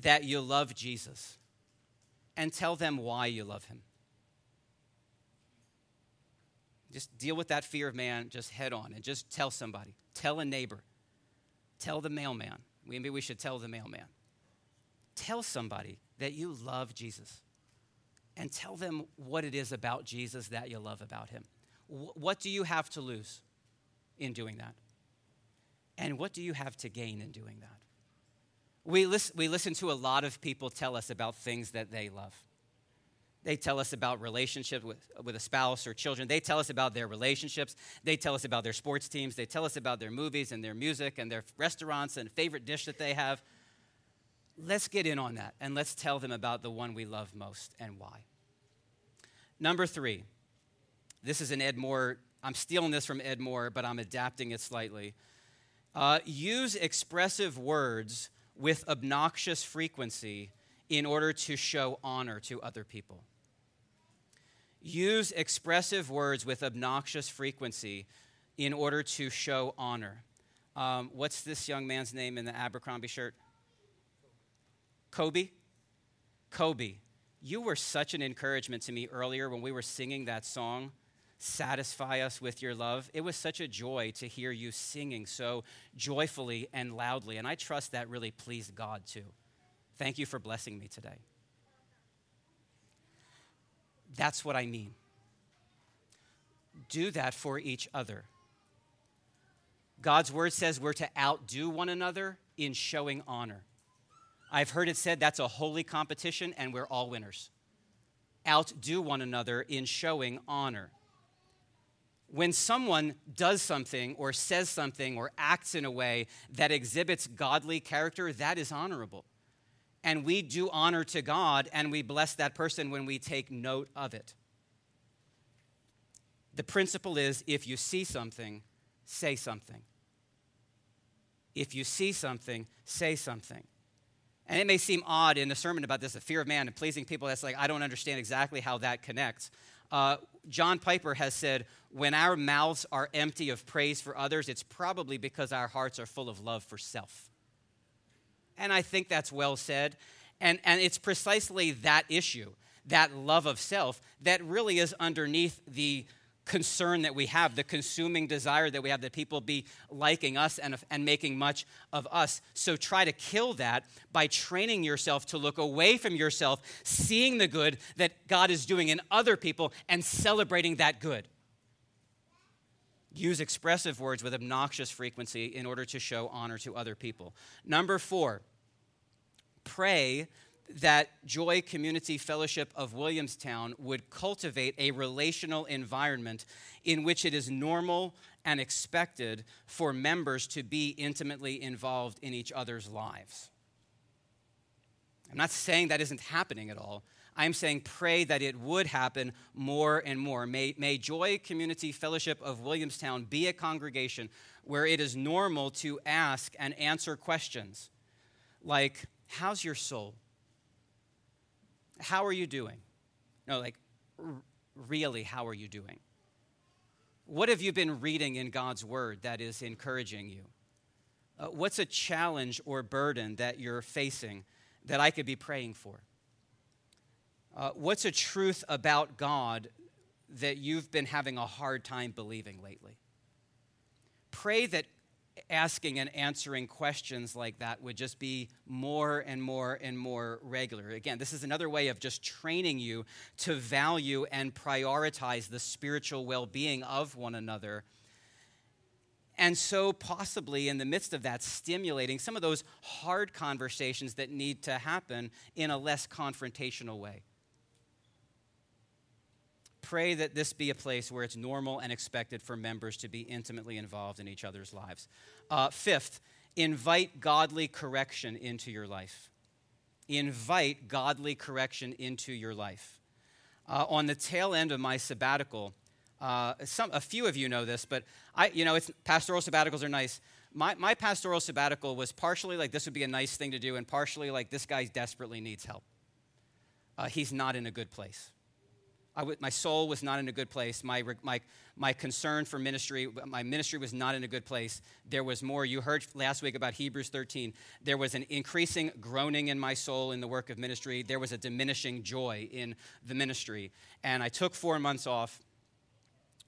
that you love Jesus and tell them why you love him. Just deal with that fear of man just head on and just tell somebody. Tell a neighbor. Tell the mailman. Maybe we should tell the mailman. Tell somebody that you love Jesus and tell them what it is about Jesus that you love about him. What do you have to lose in doing that? And what do you have to gain in doing that? We listen, we listen to a lot of people tell us about things that they love. They tell us about relationships with, with a spouse or children. They tell us about their relationships. They tell us about their sports teams. They tell us about their movies and their music and their restaurants and favorite dish that they have. Let's get in on that and let's tell them about the one we love most and why. Number three, this is an Ed Moore. I'm stealing this from Ed Moore, but I'm adapting it slightly. Uh, use expressive words with obnoxious frequency in order to show honor to other people. Use expressive words with obnoxious frequency in order to show honor. Um, what's this young man's name in the Abercrombie shirt? Kobe? Kobe, you were such an encouragement to me earlier when we were singing that song satisfy us with your love. It was such a joy to hear you singing so joyfully and loudly. And I trust that really pleased God too. Thank you for blessing me today. That's what I mean. Do that for each other. God's word says we're to outdo one another in showing honor. I've heard it said that's a holy competition and we're all winners. Outdo one another in showing honor. When someone does something or says something or acts in a way that exhibits godly character, that is honorable. And we do honor to God and we bless that person when we take note of it. The principle is if you see something, say something. If you see something, say something. And it may seem odd in a sermon about this, the fear of man and pleasing people. That's like, I don't understand exactly how that connects. Uh, John Piper has said, when our mouths are empty of praise for others, it's probably because our hearts are full of love for self. And I think that's well said. And, and it's precisely that issue, that love of self, that really is underneath the concern that we have, the consuming desire that we have that people be liking us and, and making much of us. So try to kill that by training yourself to look away from yourself, seeing the good that God is doing in other people, and celebrating that good. Use expressive words with obnoxious frequency in order to show honor to other people. Number four, pray that Joy Community Fellowship of Williamstown would cultivate a relational environment in which it is normal and expected for members to be intimately involved in each other's lives. I'm not saying that isn't happening at all. I'm saying pray that it would happen more and more. May, may Joy Community Fellowship of Williamstown be a congregation where it is normal to ask and answer questions like, How's your soul? How are you doing? No, like, r- really, how are you doing? What have you been reading in God's Word that is encouraging you? Uh, what's a challenge or burden that you're facing that I could be praying for? Uh, what's a truth about God that you've been having a hard time believing lately? Pray that asking and answering questions like that would just be more and more and more regular. Again, this is another way of just training you to value and prioritize the spiritual well being of one another. And so, possibly in the midst of that, stimulating some of those hard conversations that need to happen in a less confrontational way. Pray that this be a place where it's normal and expected for members to be intimately involved in each other's lives. Uh, fifth, invite godly correction into your life. Invite godly correction into your life. Uh, on the tail end of my sabbatical, uh, some, a few of you know this, but I, you know, it's, pastoral sabbaticals are nice. My, my pastoral sabbatical was partially like this would be a nice thing to do, and partially like this guy desperately needs help. Uh, he's not in a good place my soul was not in a good place. My, my, my concern for ministry, my ministry was not in a good place. There was more. You heard last week about Hebrews 13. There was an increasing groaning in my soul in the work of ministry. There was a diminishing joy in the ministry. And I took four months off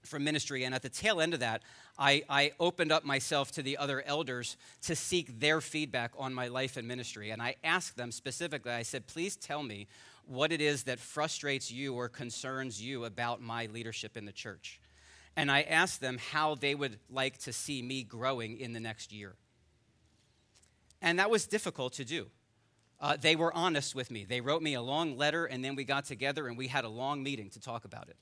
from ministry. And at the tail end of that, I, I opened up myself to the other elders to seek their feedback on my life and ministry. And I asked them specifically, I said, please tell me what it is that frustrates you or concerns you about my leadership in the church. And I asked them how they would like to see me growing in the next year. And that was difficult to do. Uh, they were honest with me. They wrote me a long letter, and then we got together and we had a long meeting to talk about it.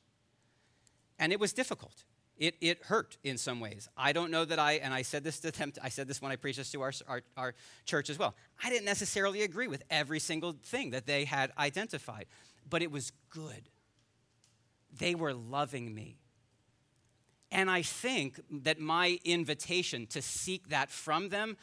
And it was difficult it, it hurt in some ways. I don't know that I, and I said this to them, I said this when I preached this to our, our, our, church as well. I didn't necessarily agree with every single thing that they had identified, but it was good. They were loving me. And I think that my invitation to seek that from them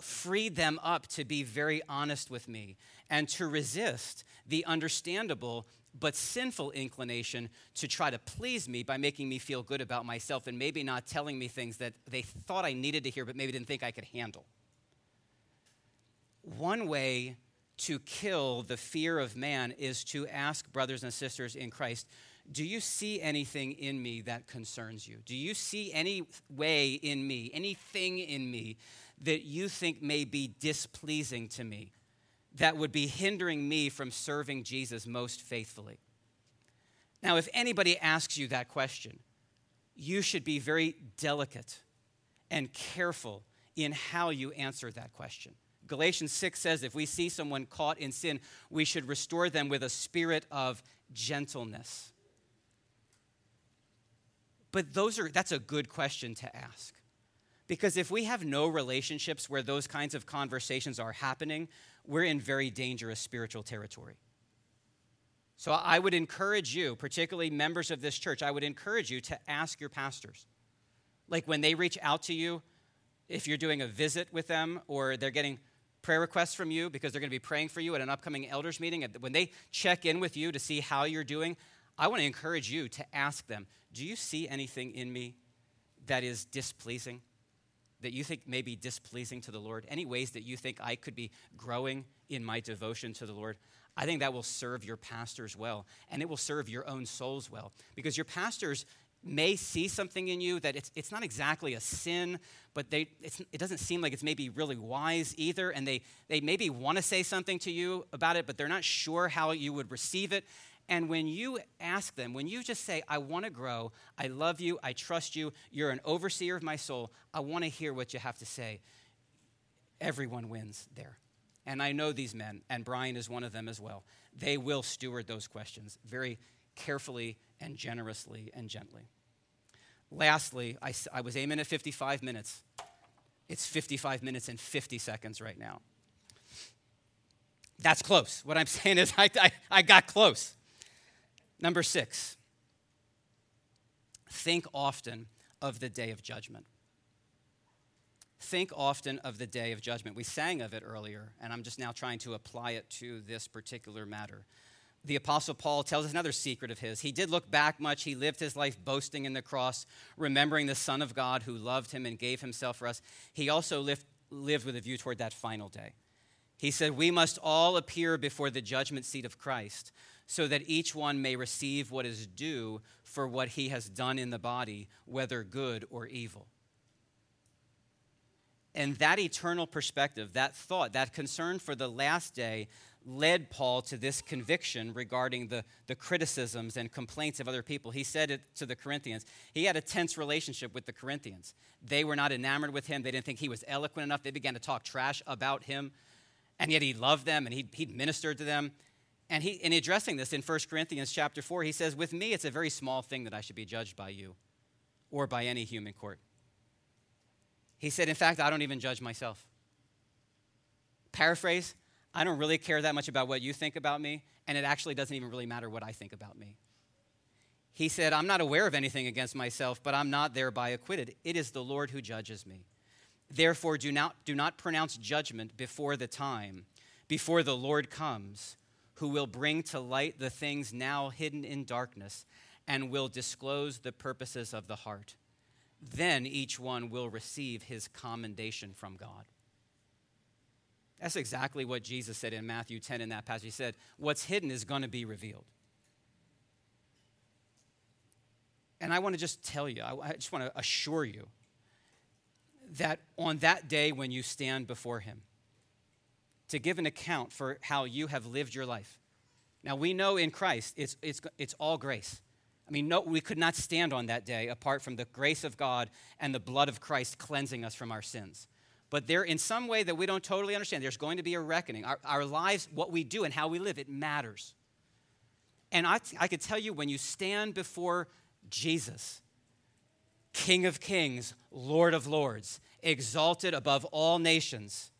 freed them up to be very honest with me and to resist the understandable but sinful inclination to try to please me by making me feel good about myself and maybe not telling me things that they thought I needed to hear, but maybe didn't think I could handle. One way to kill the fear of man is to ask brothers and sisters in Christ, do you see anything in me that concerns you? Do you see any way in me, anything in me that you think may be displeasing to me? That would be hindering me from serving Jesus most faithfully? Now, if anybody asks you that question, you should be very delicate and careful in how you answer that question. Galatians 6 says if we see someone caught in sin, we should restore them with a spirit of gentleness. But those are, that's a good question to ask. Because if we have no relationships where those kinds of conversations are happening, we're in very dangerous spiritual territory. So I would encourage you, particularly members of this church, I would encourage you to ask your pastors. Like when they reach out to you, if you're doing a visit with them or they're getting prayer requests from you because they're going to be praying for you at an upcoming elders meeting, when they check in with you to see how you're doing, I want to encourage you to ask them Do you see anything in me that is displeasing? That you think may be displeasing to the Lord? Any ways that you think I could be growing in my devotion to the Lord? I think that will serve your pastors well, and it will serve your own souls well. Because your pastors may see something in you that it's, it's not exactly a sin, but they, it doesn't seem like it's maybe really wise either. And they, they maybe want to say something to you about it, but they're not sure how you would receive it. And when you ask them, when you just say, I want to grow, I love you, I trust you, you're an overseer of my soul, I want to hear what you have to say, everyone wins there. And I know these men, and Brian is one of them as well. They will steward those questions very carefully and generously and gently. Lastly, I, I was aiming at 55 minutes. It's 55 minutes and 50 seconds right now. That's close. What I'm <laughs> saying is, I, I, I got close. Number six, think often of the day of judgment. Think often of the day of judgment. We sang of it earlier, and I'm just now trying to apply it to this particular matter the Apostle Paul tells us another secret of his. He did look back much. He lived his life boasting in the cross, remembering the Son of God who loved him and gave himself for us. He also lived, lived with a view toward that final day. He said, We must all appear before the judgment seat of Christ, so that each one may receive what is due for what he has done in the body, whether good or evil. And that eternal perspective, that thought, that concern for the last day led Paul to this conviction regarding the, the criticisms and complaints of other people. He said it to the Corinthians. He had a tense relationship with the Corinthians. They were not enamored with him, they didn't think he was eloquent enough. They began to talk trash about him, and yet he loved them and he, he ministered to them. And he, in addressing this in 1 Corinthians chapter 4, he says, With me, it's a very small thing that I should be judged by you or by any human court. He said, In fact, I don't even judge myself. Paraphrase, I don't really care that much about what you think about me, and it actually doesn't even really matter what I think about me. He said, I'm not aware of anything against myself, but I'm not thereby acquitted. It is the Lord who judges me. Therefore, do not, do not pronounce judgment before the time, before the Lord comes, who will bring to light the things now hidden in darkness and will disclose the purposes of the heart. Then each one will receive his commendation from God. That's exactly what Jesus said in Matthew 10 in that passage. He said, What's hidden is going to be revealed. And I want to just tell you, I just want to assure you that on that day when you stand before Him, to give an account for how you have lived your life. Now, we know in Christ it's, it's, it's all grace. I mean, no, we could not stand on that day apart from the grace of God and the blood of Christ cleansing us from our sins but there in some way that we don't totally understand there's going to be a reckoning our, our lives what we do and how we live it matters and I, I could tell you when you stand before jesus king of kings lord of lords exalted above all nations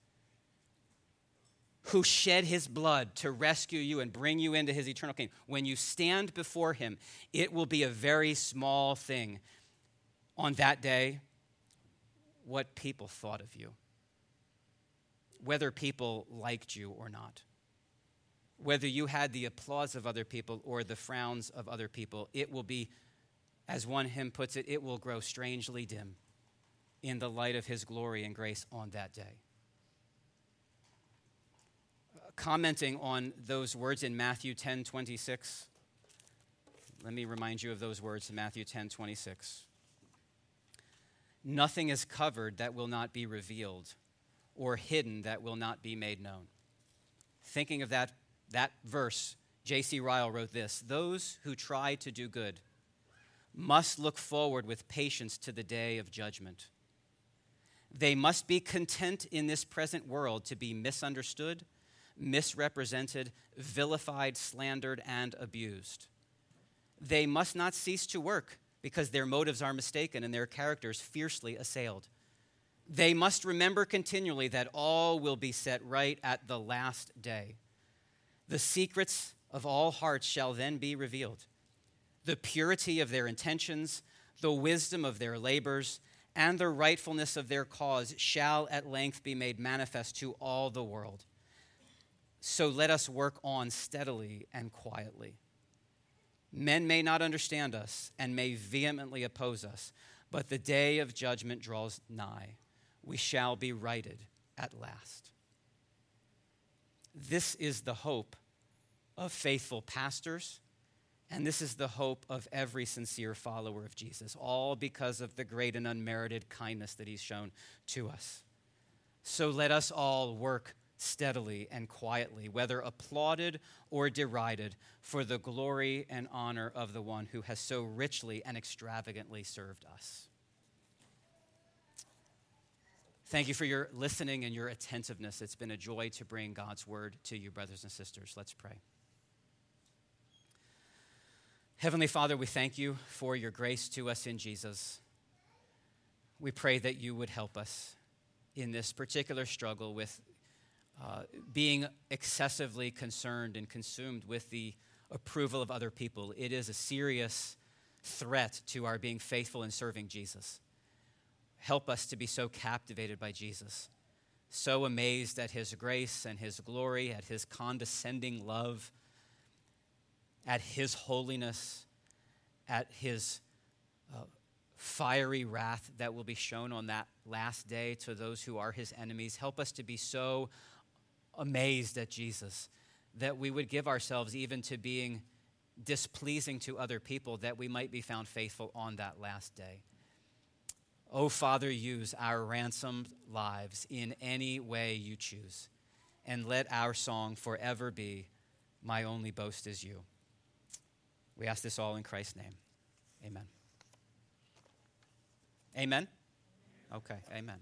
who shed his blood to rescue you and bring you into his eternal kingdom when you stand before him it will be a very small thing on that day what people thought of you, whether people liked you or not, whether you had the applause of other people or the frowns of other people. It will be, as one hymn puts it, it will grow strangely dim in the light of his glory and grace on that day. Commenting on those words in Matthew 10 26, let me remind you of those words in Matthew 10 26. Nothing is covered that will not be revealed, or hidden that will not be made known. Thinking of that, that verse, J.C. Ryle wrote this Those who try to do good must look forward with patience to the day of judgment. They must be content in this present world to be misunderstood, misrepresented, vilified, slandered, and abused. They must not cease to work because their motives are mistaken and their characters fiercely assailed. They must remember continually that all will be set right at the last day. The secrets of all hearts shall then be revealed. The purity of their intentions, the wisdom of their labors, and the rightfulness of their cause shall at length be made manifest to all the world. So let us work on steadily and quietly. Men may not understand us and may vehemently oppose us, but the day of judgment draws nigh. We shall be righted at last. This is the hope of faithful pastors and this is the hope of every sincere follower of Jesus, all because of the great and unmerited kindness that he's shown to us. So let us all work steadily and quietly, whether applauded or derided, for the glory and honor of the one who has so richly and extravagantly served us. Thank you for your listening and your attentiveness. It's been a joy to bring God's word to you, brothers and sisters. Let's pray. Heavenly Father, we thank you for your grace to us in Jesus. We pray that you would help us in this particular struggle with uh, being excessively concerned and consumed with the approval of other people. It is a serious threat to our being faithful in serving Jesus. Help us to be so captivated by Jesus, so amazed at his grace and his glory, at his condescending love at his holiness, at his uh, fiery wrath that will be shown on that last day to those who are his enemies. Help us to be so amazed at Jesus that we would give ourselves even to being displeasing to other people that we might be found faithful on that last day. Oh, Father, use our ransomed lives in any way you choose, and let our song forever be My only boast is you. We ask this all in Christ's name. Amen. Amen? Okay, amen.